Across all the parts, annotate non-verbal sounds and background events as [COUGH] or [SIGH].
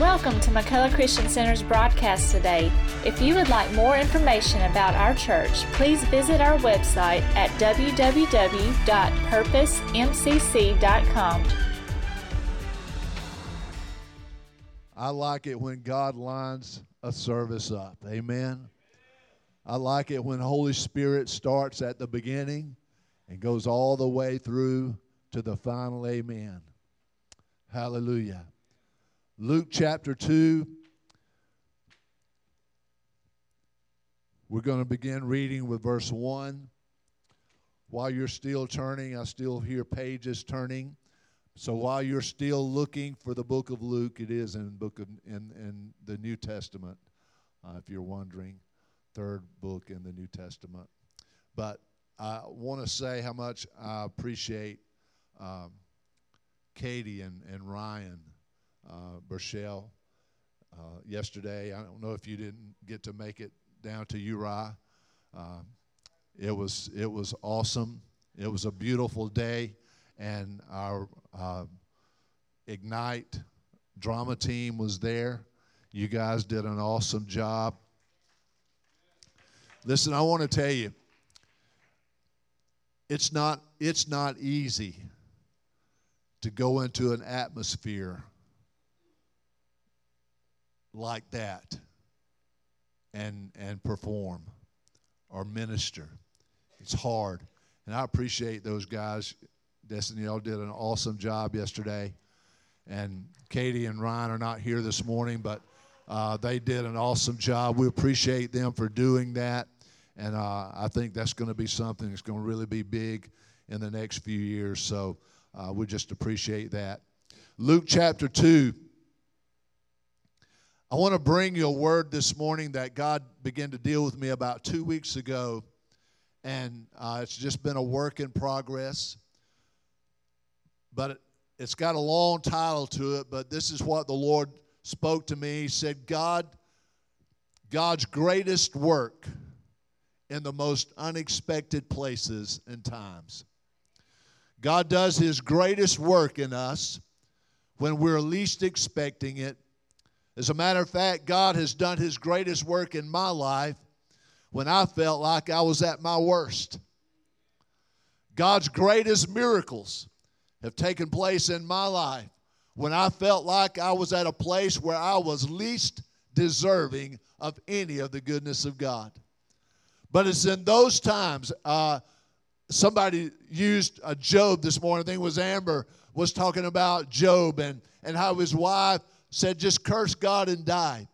Welcome to McCullough Christian Center's broadcast today. If you would like more information about our church, please visit our website at www.purposemcc.com. I like it when God lines a service up. Amen. I like it when Holy Spirit starts at the beginning and goes all the way through to the final amen. Hallelujah. Luke chapter 2. We're going to begin reading with verse 1. While you're still turning, I still hear pages turning. So while you're still looking for the book of Luke, it is in book of in, in the New Testament, uh, if you're wondering, third book in the New Testament. But I want to say how much I appreciate um, Katie and, and Ryan uh, Burchell uh, yesterday. I don't know if you didn't get to make it down to Uriah. Uh, it was it was awesome. It was a beautiful day, and our uh, Ignite drama team was there. You guys did an awesome job. Listen, I want to tell you, it's not it's not easy to go into an atmosphere like that and and perform or minister. It's hard. And I appreciate those guys. Destiny, y'all did an awesome job yesterday. And Katie and Ryan are not here this morning, but uh, they did an awesome job. We appreciate them for doing that. And uh, I think that's going to be something that's going to really be big in the next few years. So uh, we just appreciate that. Luke chapter 2. I want to bring you a word this morning that God began to deal with me about two weeks ago, and uh, it's just been a work in progress. But it, it's got a long title to it, but this is what the Lord spoke to me. He said, God, God's greatest work in the most unexpected places and times. God does His greatest work in us when we're least expecting it as a matter of fact, God has done His greatest work in my life when I felt like I was at my worst. God's greatest miracles have taken place in my life when I felt like I was at a place where I was least deserving of any of the goodness of God. But it's in those times, uh, somebody used a Job this morning. I think it was Amber was talking about Job and, and how his wife said, just curse God and die.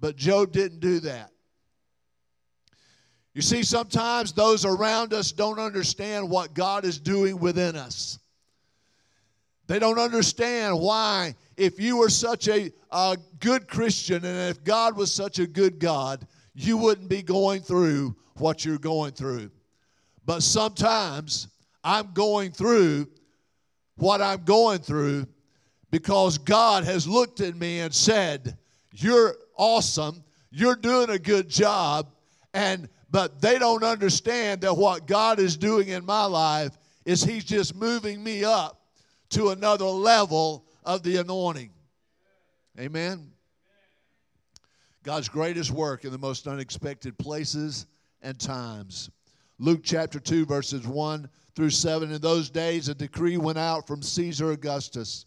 But Job didn't do that. You see, sometimes those around us don't understand what God is doing within us. They don't understand why, if you were such a, a good Christian and if God was such a good God, you wouldn't be going through what you're going through. But sometimes I'm going through what I'm going through because God has looked at me and said, You're awesome, you're doing a good job, and but they don't understand that what God is doing in my life is He's just moving me up to another level of the anointing. Amen. God's greatest work in the most unexpected places and times. Luke chapter 2, verses 1 through 7. In those days, a decree went out from Caesar Augustus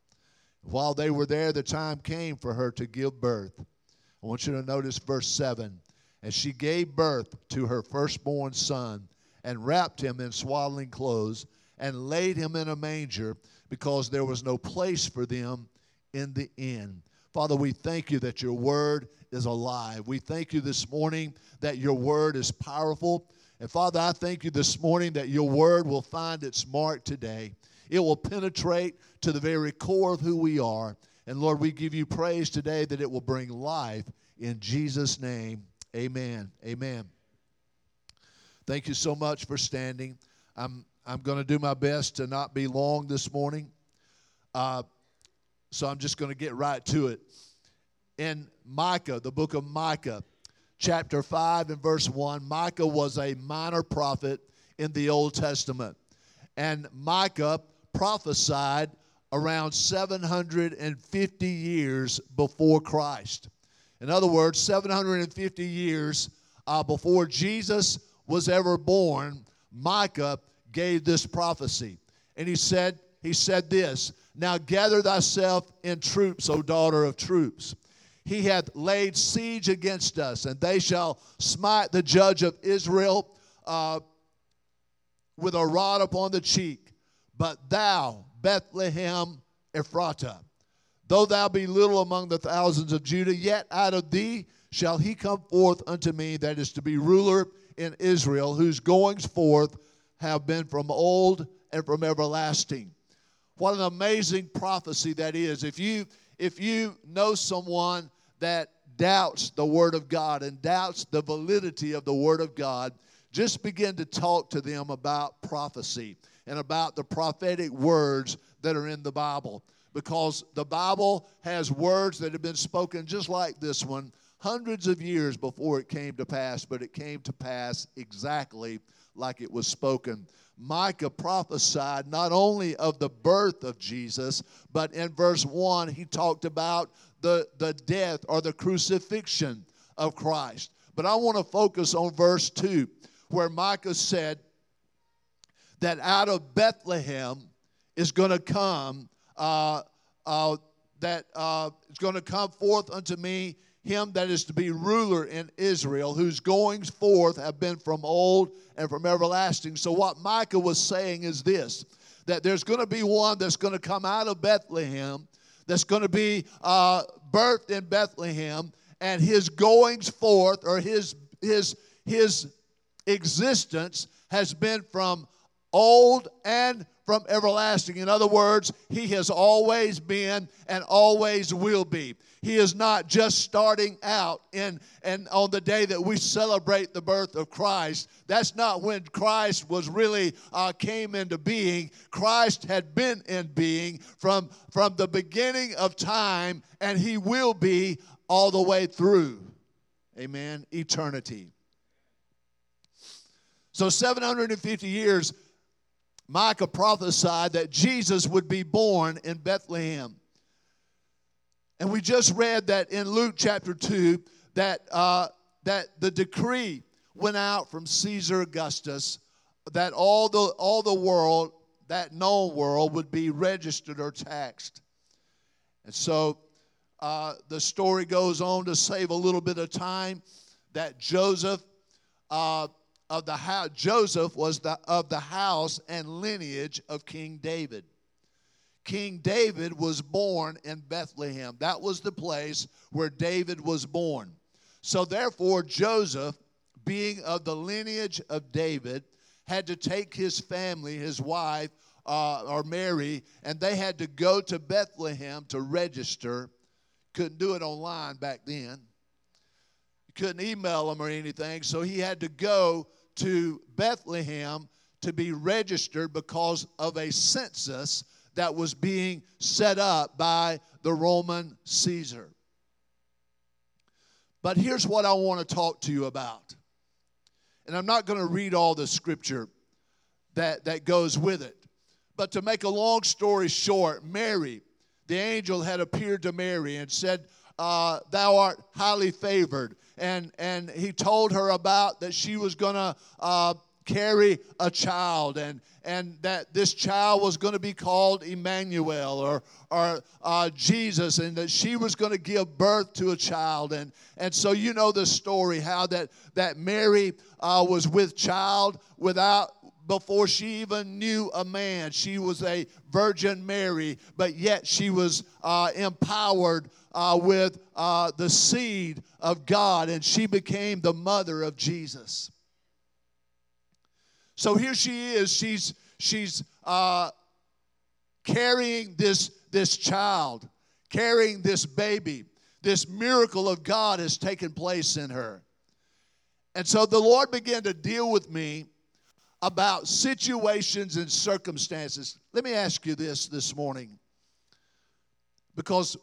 While they were there, the time came for her to give birth. I want you to notice verse 7. And she gave birth to her firstborn son and wrapped him in swaddling clothes and laid him in a manger because there was no place for them in the inn. Father, we thank you that your word is alive. We thank you this morning that your word is powerful. And Father, I thank you this morning that your word will find its mark today. It will penetrate to the very core of who we are. And Lord, we give you praise today that it will bring life In Jesus' name, amen. Amen. Thank you so much for standing. I'm, I'm going to do my best to not be long this morning. Uh, so I'm just going to get right to it. In Micah, the book of Micah, chapter 5 and verse 1, Micah was a minor prophet in the Old Testament. And Micah prophesied around 750 years before Christ. In other words, 750 years uh, before Jesus was ever born, Micah gave this prophecy. And he said, he said this, Now gather thyself in troops, O daughter of troops. He hath laid siege against us, and they shall smite the judge of Israel uh, with a rod upon the cheek. But thou, Bethlehem Ephratah, though thou be little among the thousands of Judah, yet out of thee shall he come forth unto me that is to be ruler in Israel, whose goings forth have been from old and from everlasting. What an amazing prophecy that is. If you if you know someone that doubts the word of God and doubts the validity of the word of God, just begin to talk to them about prophecy and about the prophetic words that are in the Bible because the Bible has words that have been spoken just like this one hundreds of years before it came to pass, but it came to pass exactly like it was spoken. Micah prophesied not only of the birth of Jesus, but in verse 1, he talked about the, the death or the crucifixion of Christ. But I want to focus on verse 2, where Micah said that out of Bethlehem is going to come, uh, uh, that uh, is going to come forth unto me him that is to be ruler in Israel, whose goings forth have been from old and from everlasting. So, what Micah was saying is this that there's going to be one that's going to come out of Bethlehem, that's going to be uh, birthed in Bethlehem, and his goings forth or his, his, his existence has been from old and from everlasting. In other words, he has always been and always will be. He is not just starting out in and on the day that we celebrate the birth of Christ. That's not when Christ was really uh, came into being. Christ had been in being from from the beginning of time, and he will be all the way through. Amen. Eternity. So 750 years Micah prophesied that Jesus would be born in Bethlehem. And we just read that in Luke chapter 2 that, uh, that the decree went out from Caesar Augustus that all the, all the world, that known world, would be registered or taxed. And so uh, the story goes on to save a little bit of time that Joseph uh, of the house, Joseph was the, of the house and lineage of King David. King David was born in Bethlehem. That was the place where David was born. So, therefore, Joseph, being of the lineage of David, had to take his family, his wife, uh, or Mary, and they had to go to Bethlehem to register. Couldn't do it online back then. couldn't email them or anything, so he had to go to Bethlehem to be registered because of a census that was being set up by the Roman Caesar. But here's what I want to talk to you about. And I'm not going to read all the scripture that, that goes with it. But to make a long story short, Mary, the angel had appeared to Mary and said, uh, Thou art highly favored and and he told her about that she was going to uh, carry a child and and that this child was going to be called Emmanuel or or uh, Jesus and that she was going to give birth to a child. And and so you know the story how that that Mary uh, was with child without before she even knew a man. She was a Virgin Mary, but yet she was uh, empowered uh, with uh, the seed of God, and she became the mother of Jesus. So here she is. She's she's uh, carrying this this child, carrying this baby. this miracle of God has taken place in her. And so the Lord began to deal with me about situations and circumstances. Let me ask you this this morning because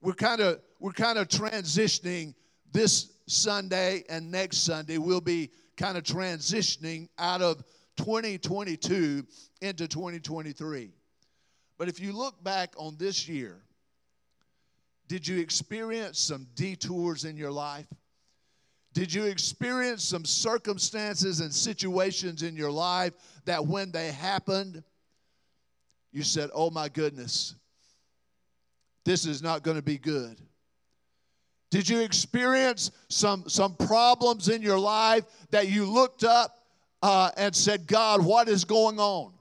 we're kind of we're kind of transitioning this Sunday and next Sunday we'll be kind of transitioning out of 2022 into 2023. But if you look back on this year, did you experience some detours in your life? Did you experience some circumstances and situations in your life that when they happened, you said, Oh my goodness, this is not going to be good? Did you experience some, some problems in your life that you looked up uh, and said, God, what is going on?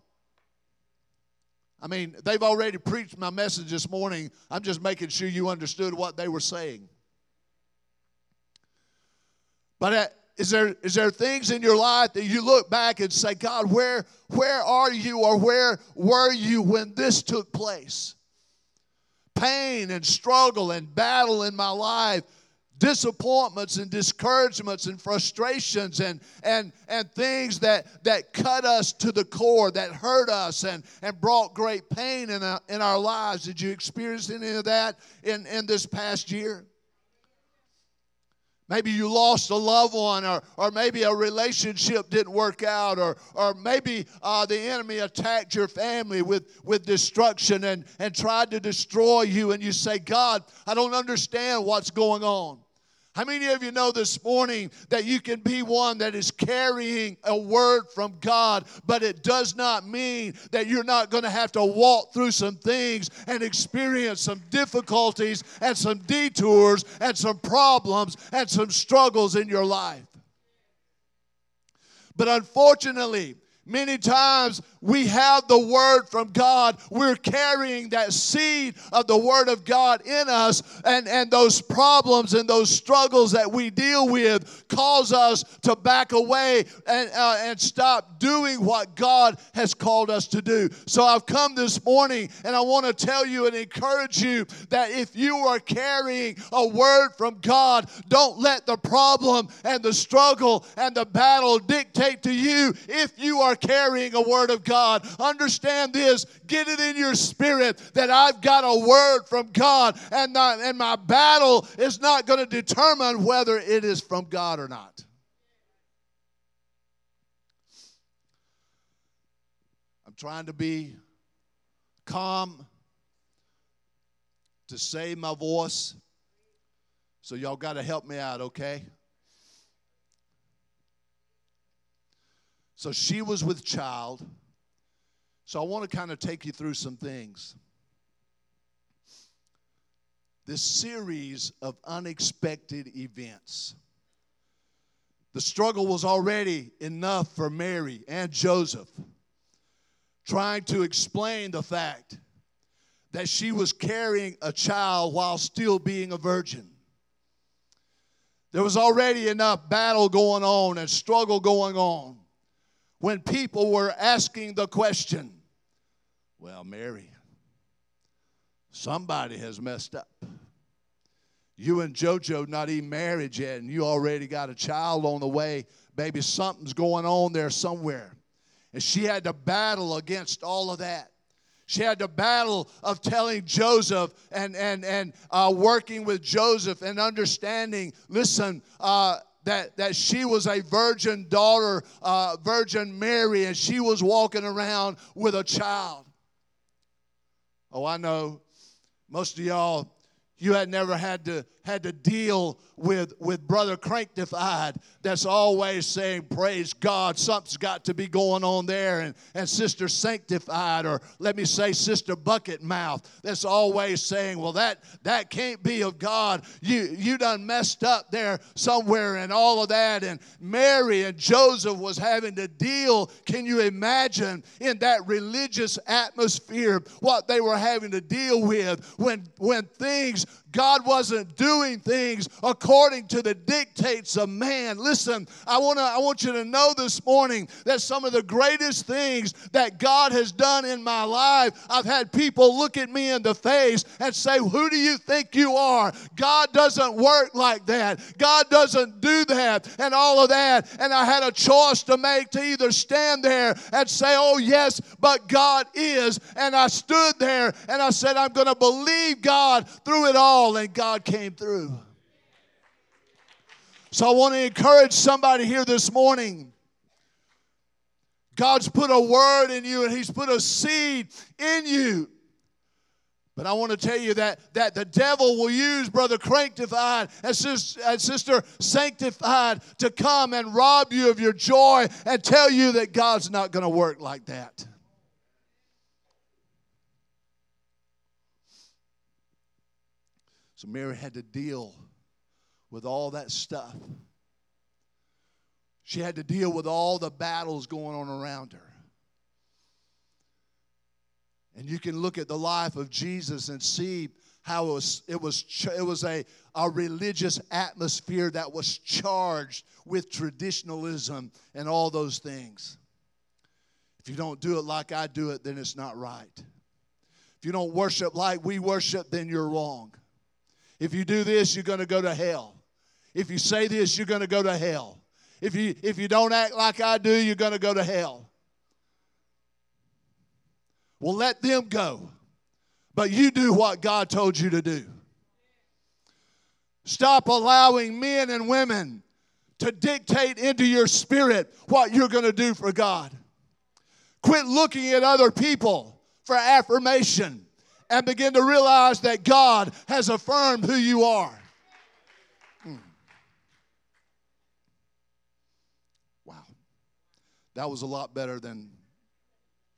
I mean, they've already preached my message this morning. I'm just making sure you understood what they were saying. But uh, is there is there things in your life that you look back and say, God, where where are you or where were you when this took place? Pain and struggle and battle in my life disappointments and discouragements and frustrations and and and things that that cut us to the core that hurt us and and brought great pain in our, in our lives did you experience any of that in in this past year Maybe you lost a loved one, or, or maybe a relationship didn't work out, or, or maybe uh, the enemy attacked your family with, with destruction and, and tried to destroy you, and you say, God, I don't understand what's going on. How many of you know this morning that you can be one that is carrying a word from God, but it does not mean that you're not going to have to walk through some things and experience some difficulties and some detours and some problems and some struggles in your life? But unfortunately, Many times we have the word from God. We're carrying that seed of the word of God in us, and, and those problems and those struggles that we deal with cause us to back away and, uh, and stop doing what God has called us to do. So I've come this morning and I want to tell you and encourage you that if you are carrying a word from God, don't let the problem and the struggle and the battle dictate to you if you are carrying a word of God. Understand this, get it in your spirit that I've got a word from God, and, not, and my battle is not going to determine whether it is from God or not. I'm trying to be calm to save my voice. So, y'all got to help me out, okay? So she was with child. So I want to kind of take you through some things. This series of unexpected events. The struggle was already enough for Mary and Joseph, trying to explain the fact that she was carrying a child while still being a virgin. There was already enough battle going on and struggle going on when people were asking the question, Well, Mary, somebody has messed up. You and JoJo not even married yet, and you already got a child on the way. Baby, something's going on there somewhere. And she had to battle against all of that. She had to battle of telling Joseph and, and, and uh, working with Joseph and understanding listen, uh, that, that she was a virgin daughter, uh, Virgin Mary, and she was walking around with a child. Oh, I know most of y'all, you had never had to had to deal with, with Brother Cranktified that's always saying, Praise God, something's got to be going on there. And, and Sister Sanctified, or let me say, Sister Bucket Mouth, that's always saying, Well, that, that can't be of God. You, you done messed up there somewhere and all of that. And Mary and Joseph was having to deal, can you imagine, in that religious atmosphere, what they were having to deal with when, when things God wasn't doing things according to the dictates of man. Listen, I want to I want you to know this morning that some of the greatest things that God has done in my life, I've had people look at me in the face and say, "Who do you think you are?" God doesn't work like that. God doesn't do that and all of that. And I had a choice to make to either stand there and say, "Oh yes, but God is." And I stood there and I said, "I'm going to believe God through it all." And God came through. So I want to encourage somebody here this morning. God's put a word in you and He's put a seed in you. But I want to tell you that, that the devil will use Brother Cranktified and and sister Sanctified to come and rob you of your joy and tell you that God's not going to work like that. So Mary had to deal with all that stuff. She had to deal with all the battles going on around her. And you can look at the life of Jesus and see how it was, it was, it was a, a religious atmosphere that was charged with traditionalism and all those things. If you don't do it like I do it, then it's not right. If you don't worship like we worship, then you're wrong. If you do this, you're going to go to hell. If you say this, you're going to go to hell. If you, if you don't act like I do, you're going to go to hell. Well, let them go. But you do what God told you to do. Stop allowing men and women to dictate into your spirit what you're going to do for God. Quit looking at other people for affirmation and begin to realize that God has affirmed who you are. Hmm. Wow. That was a lot better than,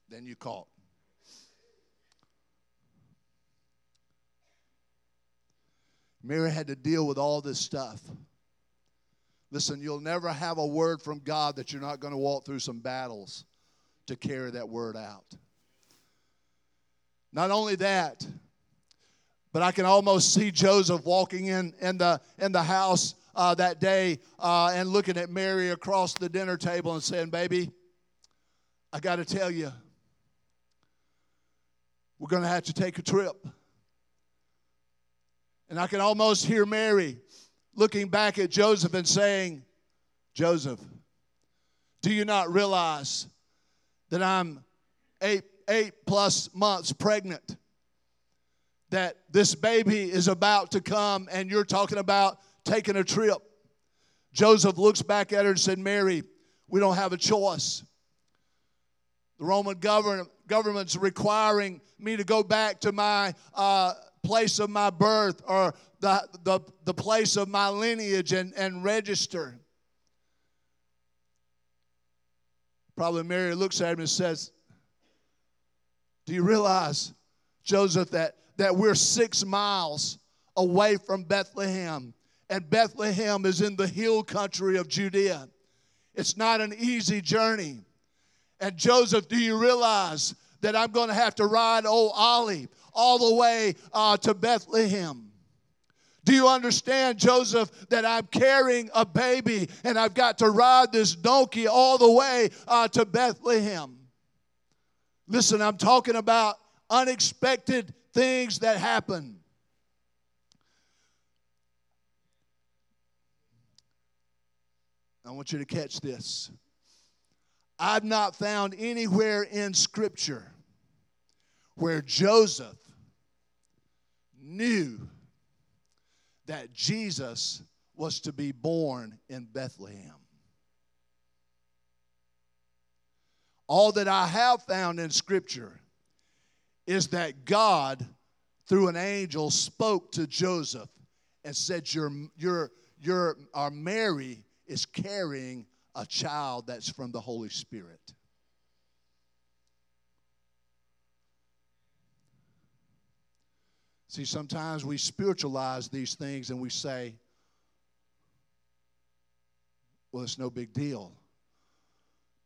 than you caught. Mary had to deal with all this stuff. Listen, you'll never have a word from God that you're not going to walk through some battles to carry that word out. Not only that, but I can almost see Joseph walking in, in, the, in the house uh, that day uh, and looking at Mary across the dinner table and saying, Baby, I got to tell you, we're going to have to take a trip. And I can almost hear Mary looking back at Joseph and saying, Joseph, do you not realize that I'm eight eight plus months pregnant, that this baby is about to come and you're talking about taking a trip. Joseph looks back at her and said, Mary, we don't have a choice. The Roman government, government's requiring me to go back to my uh, place of my birth or the, the, the place of my lineage and, and register. Probably Mary looks at him and says, do you realize, Joseph, that, that we're six miles away from Bethlehem? And Bethlehem is in the hill country of Judea. It's not an easy journey. And Joseph, do you realize that I'm going to have to ride old Ollie all the way uh, to Bethlehem? Do you understand, Joseph, that I'm carrying a baby and I've got to ride this donkey all the way uh, to Bethlehem? Listen, I'm talking about unexpected things that happen. I want you to catch this. I've not found anywhere in Scripture where Joseph knew that Jesus was to be born in Bethlehem. All that I have found in Scripture is that God, through an angel, spoke to Joseph and said, Your, your, your, our Mary is carrying a child that's from the Holy Spirit. See, sometimes we spiritualize these things and we say, well, it's no big deal.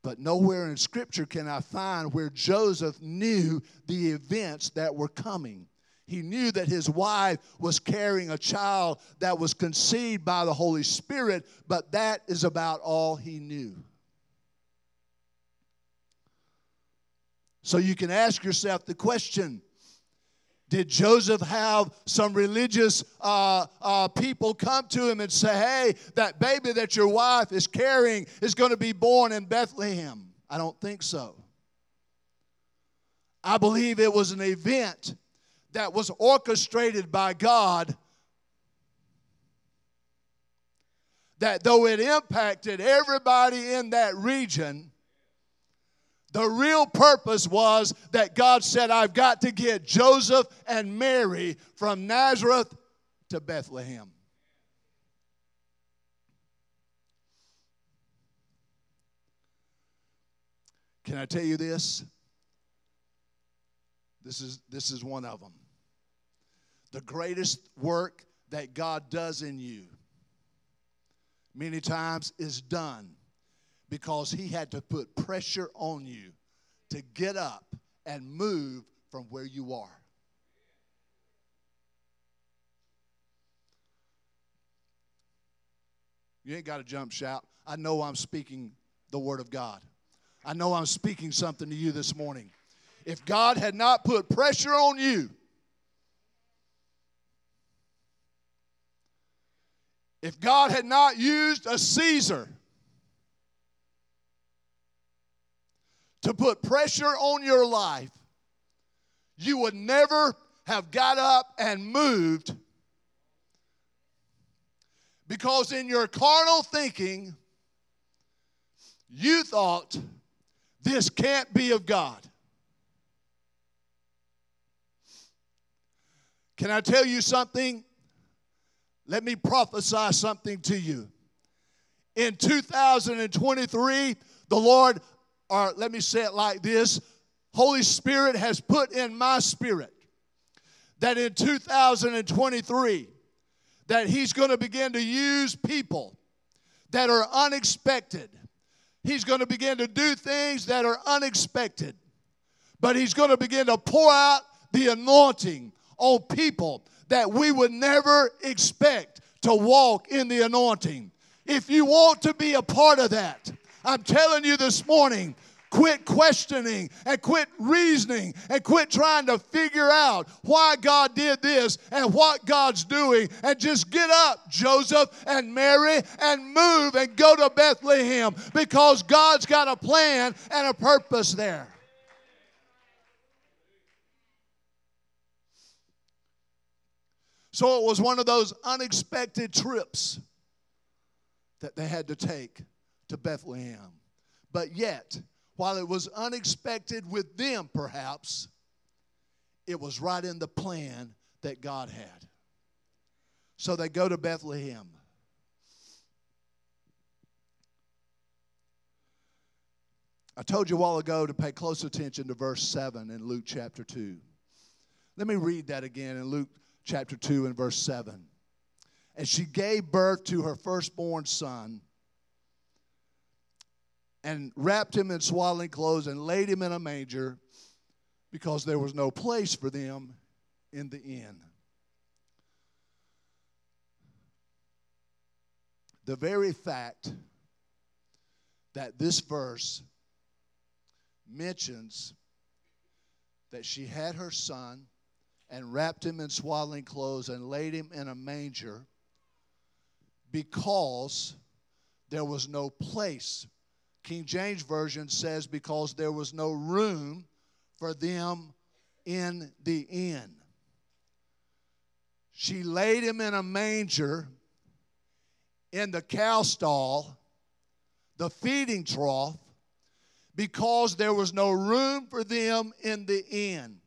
But nowhere in Scripture can I find where Joseph knew the events that were coming. He knew that his wife was carrying a child that was conceived by the Holy Spirit, but that is about all he knew. So you can ask yourself the question did Joseph have some religious uh, uh, people come to him and say, hey, that baby that your wife is carrying is going to be born in Bethlehem? I don't think so. I believe it was an event that was orchestrated by God that though it impacted everybody in that region, the real purpose was that God said, I've got to get Joseph and Mary from Nazareth to Bethlehem. Can I tell you this? This is, this is one of them. The greatest work that God does in you, many times, is done because He had to put pressure on you to get up and move from where you are. You ain't got to jump shout. I know I'm speaking the Word of God. I know I'm speaking something to you this morning. If God had not put pressure on you, if God had not used a Caesar to put pressure on your life, you would never have got up and moved because in your carnal thinking, you thought this can't be of God. Can I tell you something? Let me prophesy something to you. In 2023, the Lord, or let me say it like this Holy Spirit has put in my spirit that in 2023, that He's going to begin to use people that are unexpected. He's going to begin to do things that are unexpected. But He's going to begin to pour out the anointing on people that we would never expect to walk in the anointing. If you want to be a part of that, I'm telling you this morning, quit questioning and quit reasoning and quit trying to figure out why God did this and what God's doing and just get up, Joseph and Mary, and move and go to Bethlehem because God's got a plan and a purpose there. So it was one of those unexpected trips that they had to take to Bethlehem. But yet, while it was unexpected with them, perhaps, it was right in the plan that God had. So they go to Bethlehem. I told you a while ago to pay close attention to verse 7 in Luke chapter 2. Let me read that again in Luke chapter 2 and verse 7. And she gave birth to her firstborn son and wrapped him in swaddling clothes and laid him in a manger because there was no place for them in the inn. The very fact that this verse mentions that she had her son and wrapped him in swaddling clothes and laid him in a manger because there was no place. King James Version says because there was no room for them in the inn. She laid him in a manger in the cow stall, the feeding trough, because there was no room for them in the inn.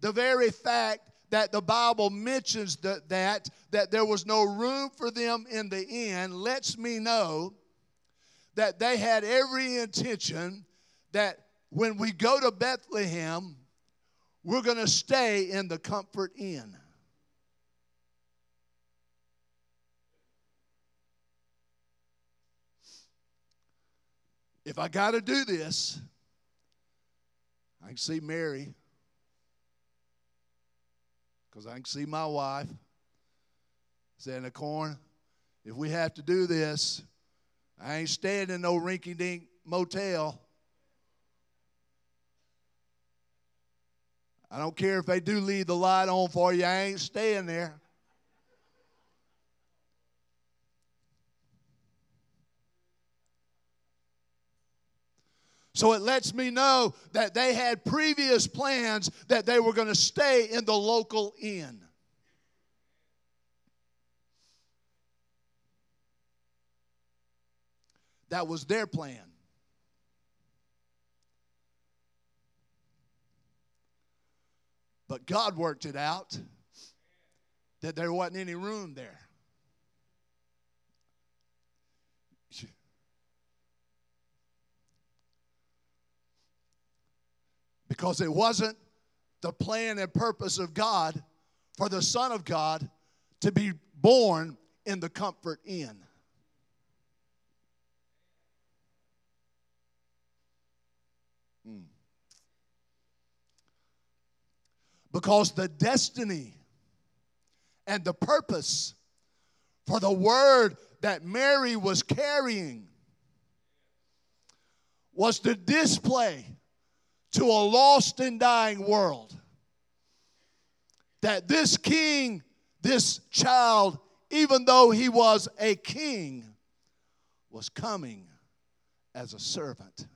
The very fact that the Bible mentions that, that, that there was no room for them in the inn lets me know that they had every intention that when we go to Bethlehem, we're going to stay in the Comfort Inn. If I got to do this, I can see Mary because I can see my wife saying, the corn, if we have to do this, I ain't staying in no rinky dink motel. I don't care if they do leave the light on for you, I ain't staying there. So it lets me know that they had previous plans that they were going to stay in the local inn. That was their plan. But God worked it out that there wasn't any room there. Because it wasn't the plan and purpose of God for the Son of God to be born in the comfort inn. Because the destiny and the purpose for the word that Mary was carrying was to display to a lost and dying world that this king, this child, even though he was a king, was coming as a servant.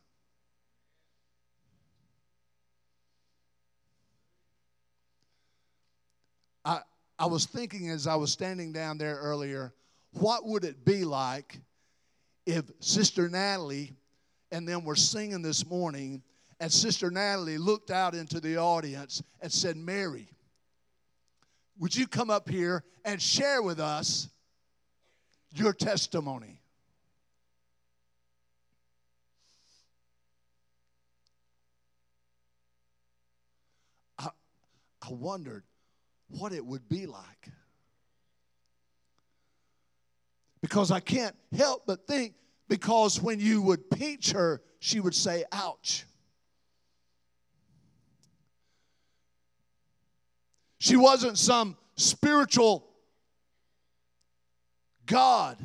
I, was thinking as I was standing down there earlier, what would it be like if Sister Natalie and them were singing this morning, and Sister Natalie looked out into the audience and said, Mary, would you come up here and share with us your testimony? I, I wondered what it would be like. Because I can't help but think, because when you would pinch her, she would say, ouch. She wasn't some spiritual God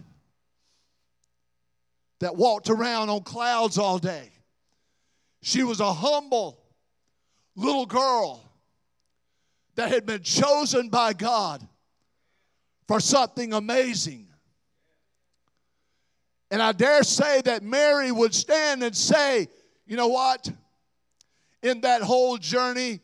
that walked around on clouds all day. She was a humble little girl that had been chosen by God for something amazing. And I dare say that Mary would stand and say, you know what? In that whole journey,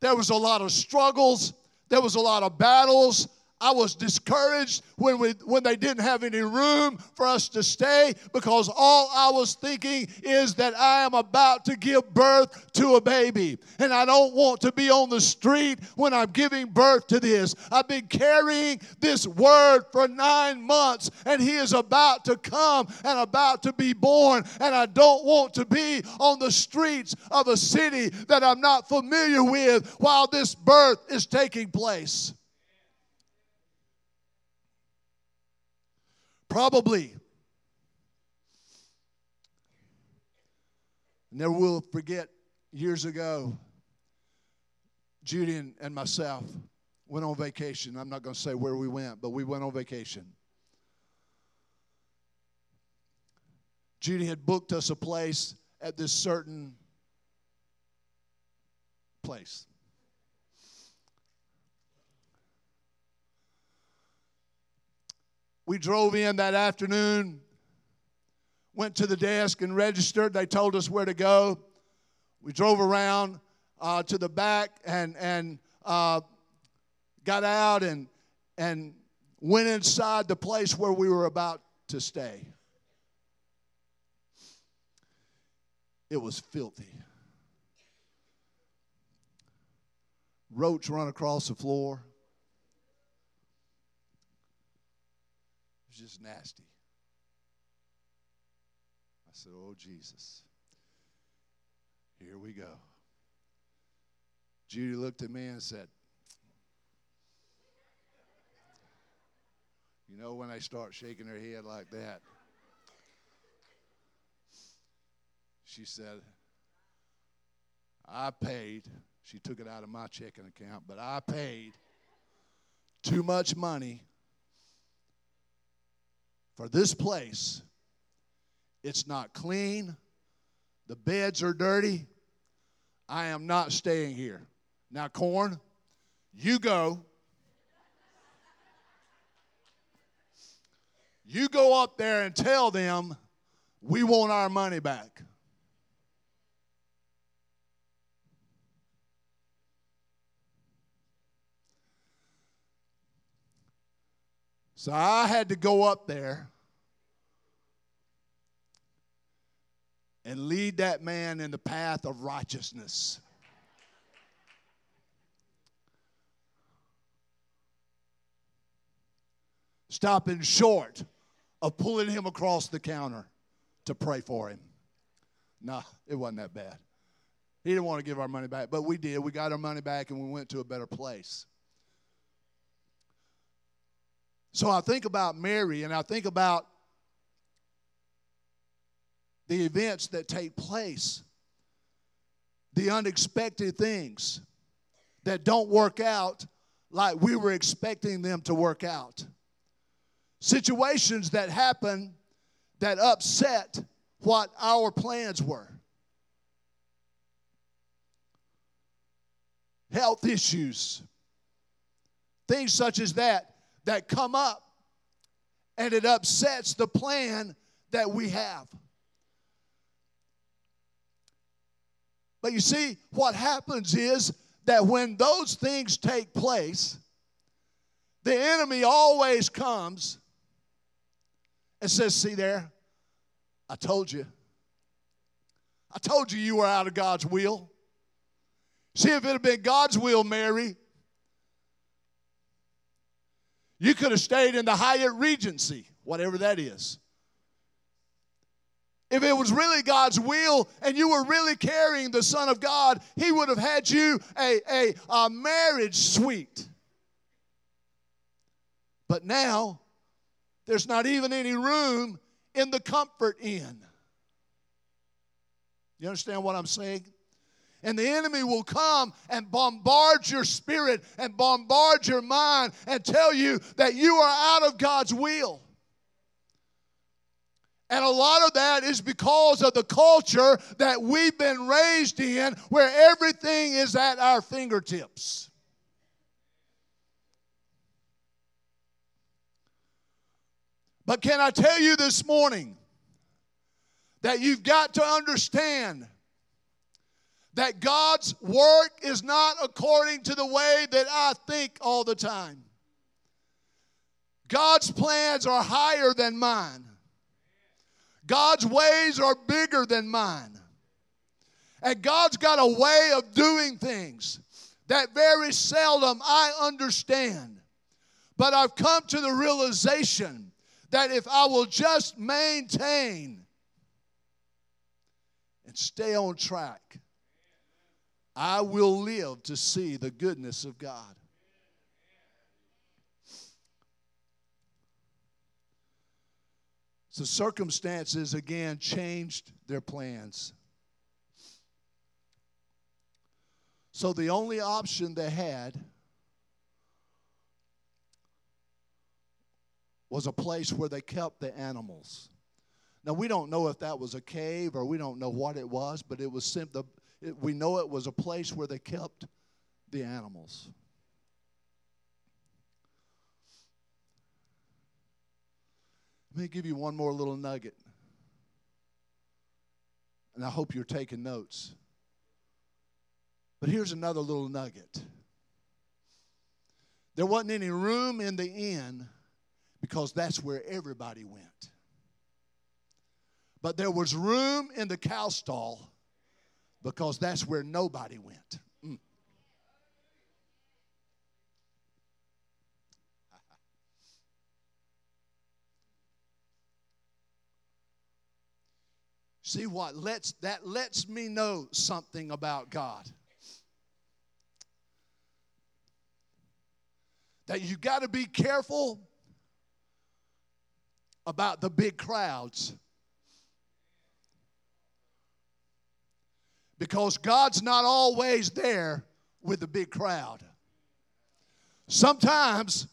there was a lot of struggles, there was a lot of battles, I was discouraged when, we, when they didn't have any room for us to stay because all I was thinking is that I am about to give birth to a baby. And I don't want to be on the street when I'm giving birth to this. I've been carrying this word for nine months and he is about to come and about to be born. And I don't want to be on the streets of a city that I'm not familiar with while this birth is taking place. Probably. Never will forget years ago, Judy and, and myself went on vacation. I'm not going to say where we went, but we went on vacation. Judy had booked us a place at this certain place. We drove in that afternoon, went to the desk and registered. They told us where to go. We drove around uh, to the back and, and uh, got out and, and went inside the place where we were about to stay. It was filthy. Roach run across the floor. Was just nasty. I said, Oh, Jesus. Here we go. Judy looked at me and said, You know, when they start shaking their head like that, she said, I paid. She took it out of my checking account, but I paid too much money for this place. It's not clean. The beds are dirty. I am not staying here. Now, Corn, you go. You go up there and tell them we want our money back. So I had to go up there and lead that man in the path of righteousness. Stopping short of pulling him across the counter to pray for him. No, it wasn't that bad. He didn't want to give our money back, but we did. We got our money back and we went to a better place. So I think about Mary and I think about the events that take place, the unexpected things that don't work out like we were expecting them to work out, situations that happen that upset what our plans were. Health issues, things such as that that come up and it upsets the plan that we have. But you see, what happens is that when those things take place, the enemy always comes and says, See there, I told you. I told you you were out of God's will. See, if it had been God's will, Mary, you could have stayed in the Hyatt Regency, whatever that is. If it was really God's will and you were really carrying the Son of God, He would have had you a, a, a marriage suite. But now, there's not even any room in the comfort inn. You understand what I'm saying? And the enemy will come and bombard your spirit and bombard your mind and tell you that you are out of God's will. And a lot of that is because of the culture that we've been raised in where everything is at our fingertips. But can I tell you this morning that you've got to understand that God's work is not according to the way that I think all the time. God's plans are higher than mine. God's ways are bigger than mine. And God's got a way of doing things that very seldom I understand. But I've come to the realization that if I will just maintain and stay on track, I will live to see the goodness of God. So circumstances again changed their plans. So the only option they had was a place where they kept the animals. Now we don't know if that was a cave or we don't know what it was, but it was simple. We know it was a place where they kept the animals. Let me give you one more little nugget. And I hope you're taking notes. But here's another little nugget. There wasn't any room in the inn because that's where everybody went. But there was room in the cow stall because that's where nobody went. Mm. [LAUGHS] See what lets that lets me know something about God. That you got to be careful about the big crowds. Because God's not always there with the big crowd. Sometimes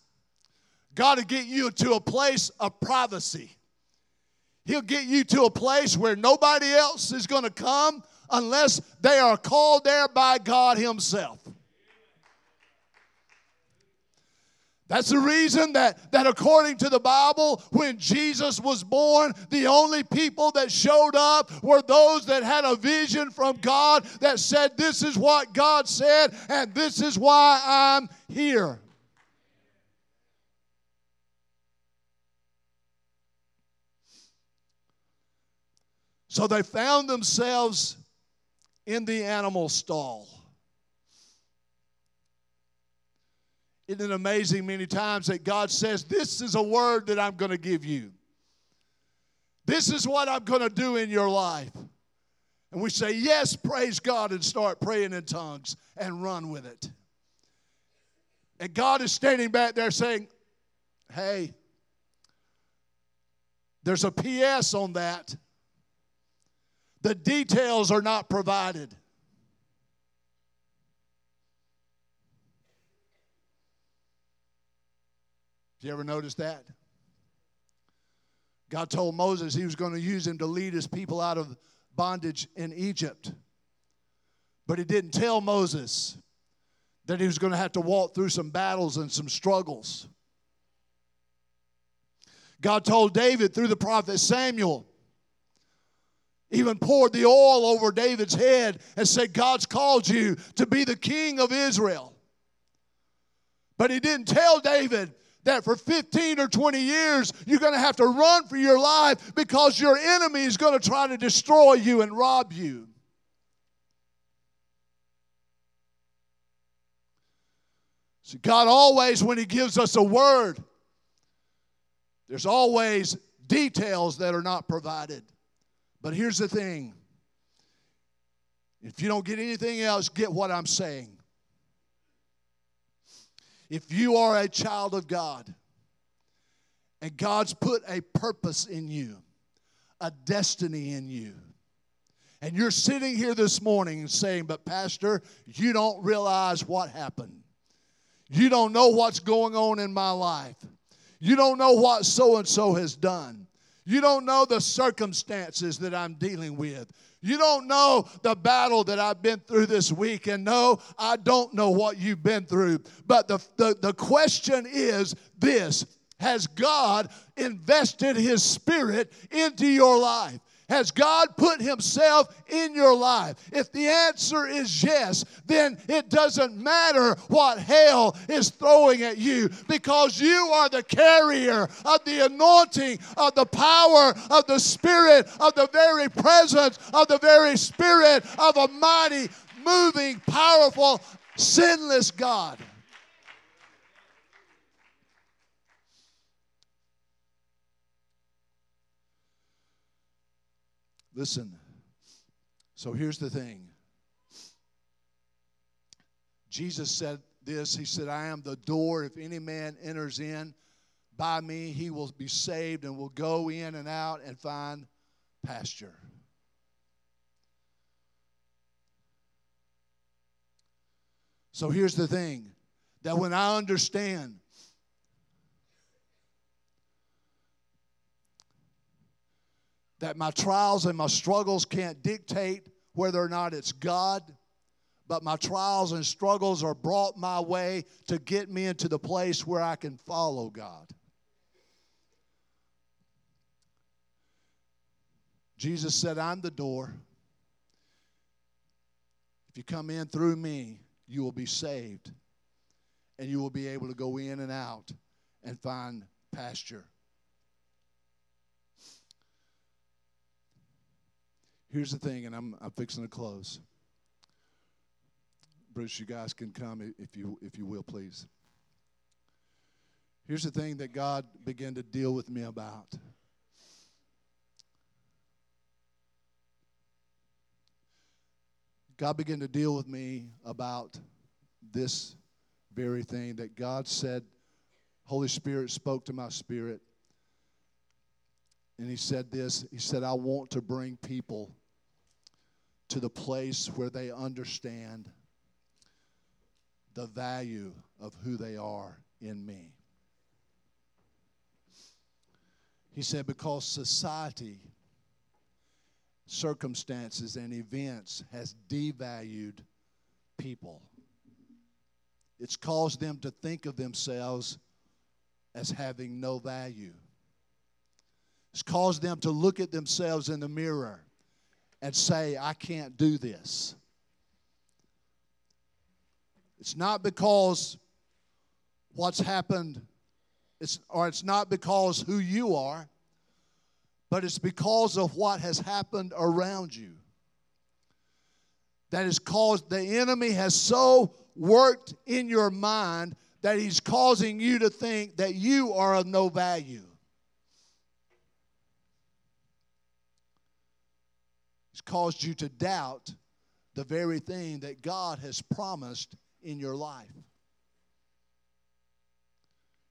God will get you to a place of privacy. He'll get you to a place where nobody else is going to come unless they are called there by God Himself. That's the reason that, that according to the Bible, when Jesus was born, the only people that showed up were those that had a vision from God that said, This is what God said, and this is why I'm here. So they found themselves in the animal stall. Isn't it amazing many times that God says, This is a word that I'm going to give you? This is what I'm going to do in your life. And we say, Yes, praise God, and start praying in tongues and run with it. And God is standing back there saying, Hey, there's a PS on that. The details are not provided. You ever notice that? God told Moses he was going to use him to lead his people out of bondage in Egypt. But he didn't tell Moses that he was going to have to walk through some battles and some struggles. God told David through the prophet Samuel, even poured the oil over David's head and said, God's called you to be the king of Israel. But he didn't tell David that for 15 or 20 years you're going to have to run for your life because your enemy is going to try to destroy you and rob you. See, God always, when He gives us a word, there's always details that are not provided. But here's the thing if you don't get anything else, get what I'm saying. If you are a child of God and God's put a purpose in you, a destiny in you, and you're sitting here this morning and saying, But, Pastor, you don't realize what happened. You don't know what's going on in my life. You don't know what so and so has done. You don't know the circumstances that I'm dealing with. You don't know the battle that I've been through this week. And no, I don't know what you've been through. But the, the, the question is this Has God invested His Spirit into your life? Has God put Himself in your life? If the answer is yes, then it doesn't matter what hell is throwing at you because you are the carrier of the anointing, of the power of the Spirit, of the very presence of the very Spirit of a mighty, moving, powerful, sinless God. Listen, so here's the thing. Jesus said this He said, I am the door. If any man enters in by me, he will be saved and will go in and out and find pasture. So here's the thing that when I understand that my trials and my struggles can't dictate whether or not it's God, but my trials and struggles are brought my way to get me into the place where I can follow God. Jesus said, I'm the door. If you come in through me, you will be saved, and you will be able to go in and out and find pasture. Here's the thing, and I'm, I'm fixing to close. Bruce, you guys can come if you, if you will, please. Here's the thing that God began to deal with me about. God began to deal with me about this very thing that God said, Holy Spirit spoke to my spirit. And He said this He said, I want to bring people to the place where they understand the value of who they are in me. He said, because society, circumstances, and events has devalued people. It's caused them to think of themselves as having no value. It's caused them to look at themselves in the mirror and say, I can't do this. It's not because what's happened, it's, or it's not because who you are, but it's because of what has happened around you. That has caused, the enemy has so worked in your mind that he's causing you to think that you are of no value. He's caused you to doubt the very thing that God has promised in your life.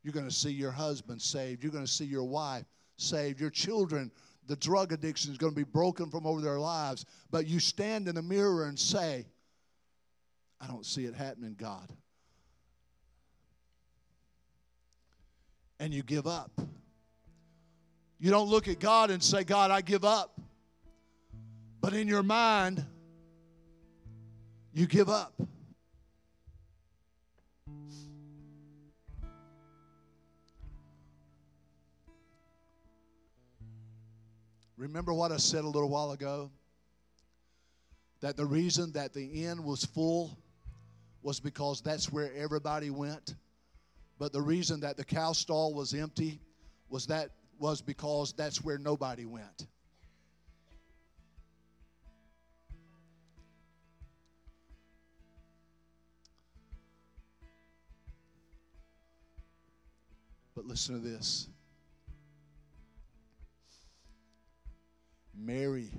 You're going to see your husband saved. You're going to see your wife saved. Your children, the drug addiction is going to be broken from over their lives. But you stand in the mirror and say, I don't see it happening, God. And you give up. You don't look at God and say, God, I give up. But in your mind, you give up. Remember what I said a little while ago? That the reason that the inn was full was because that's where everybody went. But the reason that the cow stall was empty was that was because that's where nobody went. But listen to this. Mary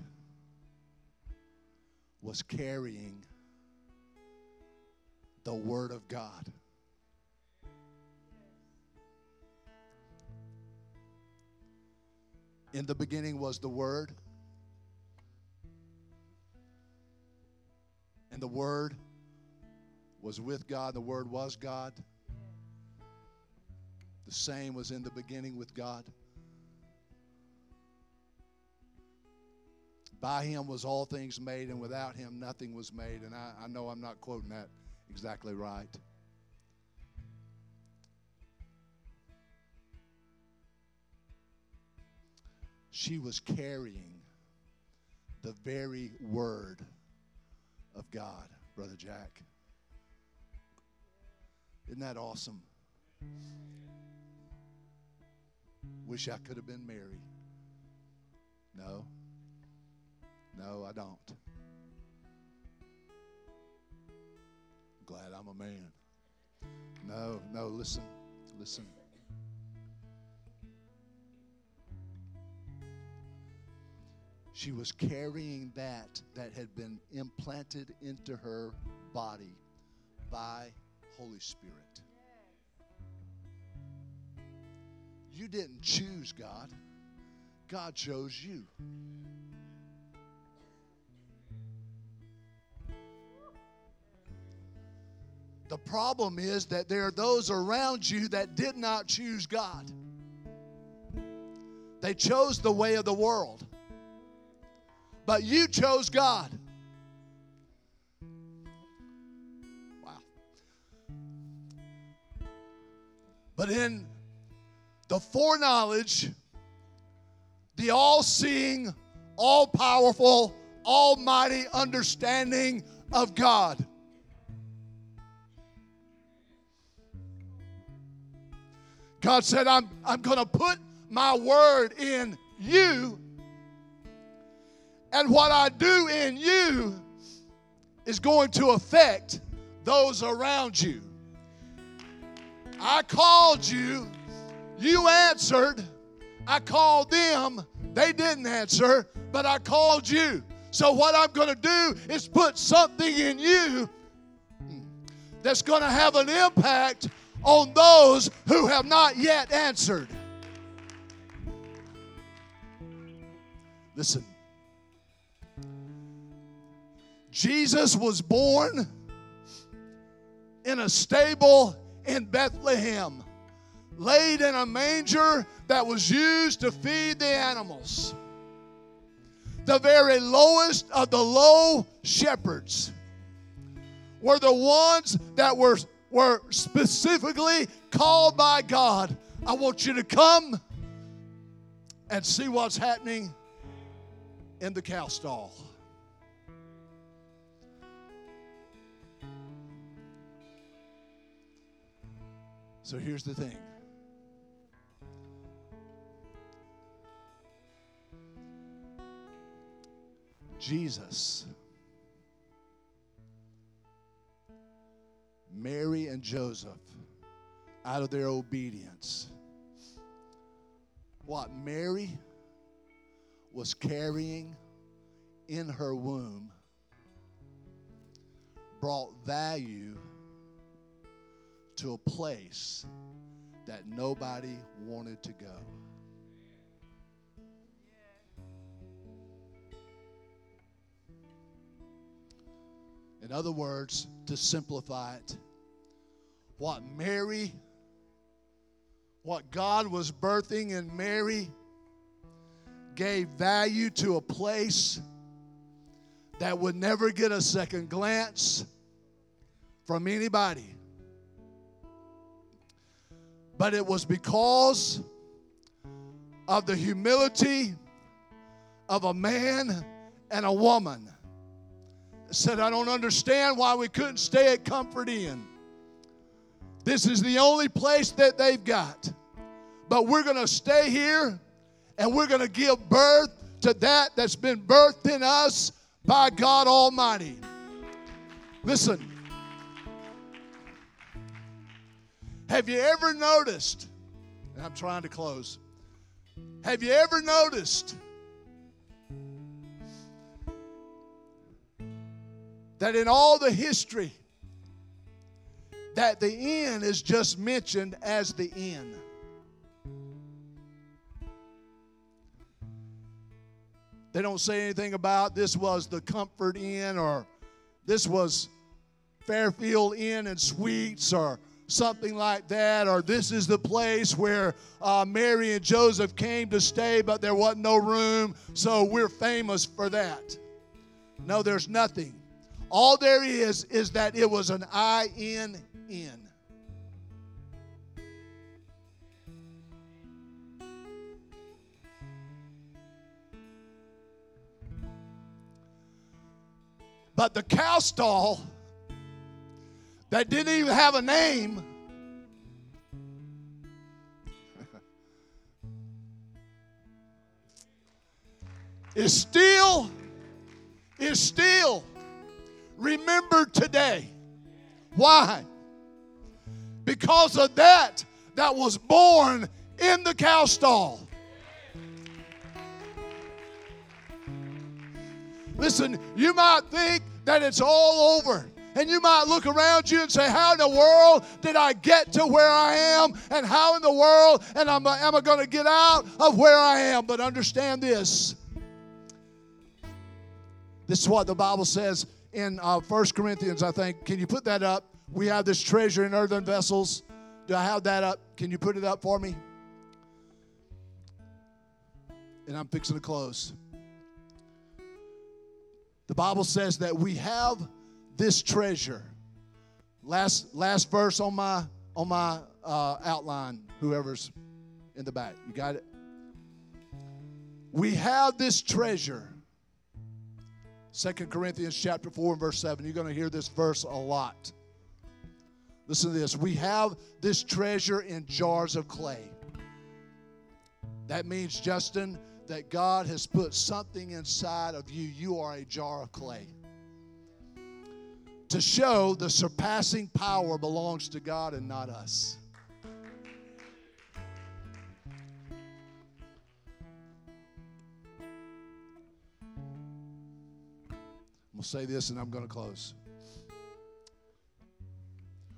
was carrying the Word of God. In the beginning was the Word, and the Word was with God, the Word was God. The same was in the beginning with God. By him was all things made, and without him nothing was made. And I, I know I'm not quoting that exactly right. She was carrying the very word of God, Brother Jack. Isn't that awesome? Wish I could have been Mary. No. No, I don't. Glad I'm a man. No, no, listen, listen. She was carrying that that had been implanted into her body by Holy Spirit. You didn't choose God, God chose you. The problem is that there are those around you that did not choose God. They chose the way of the world. But you chose God. Wow. But in the foreknowledge, the all seeing, all powerful, almighty understanding of God God said, I'm, I'm going to put my word in you. And what I do in you is going to affect those around you. I called you, you answered. I called them, they didn't answer, but I called you. So, what I'm going to do is put something in you that's going to have an impact on those who have not yet answered. Listen. Jesus was born in a stable in Bethlehem, laid in a manger that was used to feed the animals. The very lowest of the low shepherds were the ones that were, were specifically called by God. I want you to come and see what's happening in the cow stall. So here's the thing. Jesus, Mary, and Joseph, out of their obedience, what Mary was carrying in her womb brought value to a place that nobody wanted to go. In other words, to simplify it, what Mary, what God was birthing in Mary, gave value to a place that would never get a second glance from anybody. But it was because of the humility of a man and a woman. Said, I don't understand why we couldn't stay at Comfort Inn. This is the only place that they've got. But we're going to stay here and we're going to give birth to that that's been birthed in us by God Almighty. Listen, have you ever noticed, and I'm trying to close, have you ever noticed that in all the history, that the inn is just mentioned as the inn? They don't say anything about this was the Comfort Inn or this was Fairfield Inn and Suites or something like that, or this is the place where uh, Mary and Joseph came to stay, but there wasn't no room, so we're famous for that. No, there's nothing. All there is is that it was an I N N. But the cow stall that didn't even have a name [LAUGHS] is still is still remembered today. Why? Because of that that was born in the cow stall. Listen, you might think that it's all over. And you might look around you and say, How in the world did I get to where I am? And how in the world and am am I going to get out of where I am? But understand this. This is what the Bible says in uh, 1 Corinthians, I think. Can you put that up? We have this treasure in earthen vessels. Do I have that up? Can you put it up for me? And I'm fixing to close. The Bible says that we have this treasure. Last last verse on my on my uh, outline. Whoever's in the back, you got it. We have this treasure. Second Corinthians chapter four and verse seven. You're going to hear this verse a lot. Listen to this. We have this treasure in jars of clay. That means, Justin, that God has put something inside of you. You are a jar of clay. To show the surpassing power belongs to God and not us. I'm going to say this and I'm going to close.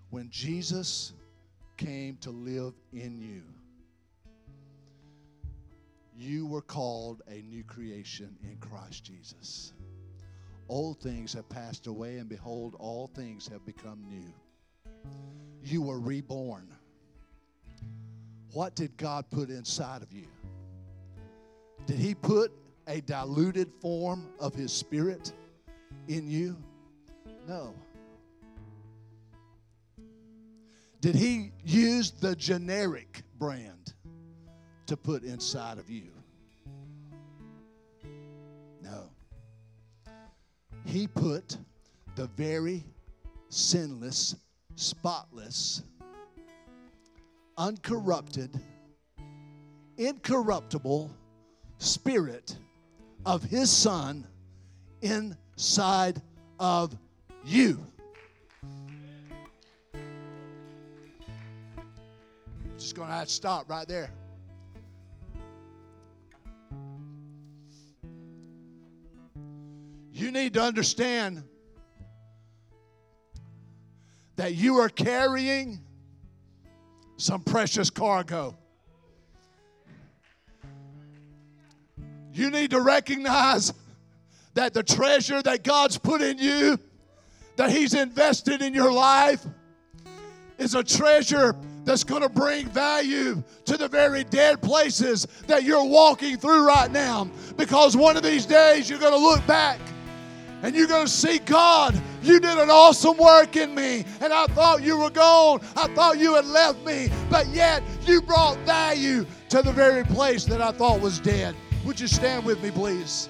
When Jesus came to live in you, you were called a new creation in Christ Jesus. Old things have passed away, and behold, all things have become new. you were reborn. What did God put inside of you? Did He put a diluted form of His Spirit in you? No. Did He use the generic brand to put inside of you? No. He put the very sinless, spotless, uncorrupted, incorruptible spirit of His Son inside of you. Just going to have to stop right there. You need to understand that you are carrying some precious cargo. You need to recognize that the treasure that God's put in you, that He's invested in your life, is a treasure that's going to bring value to the very dead places that you're walking through right now. Because one of these days you're going to look back and you're going to see God, you did an awesome work in me, and I thought you were gone. I thought you had left me, but yet you brought value to the very place that I thought was dead. Would you stand with me, please?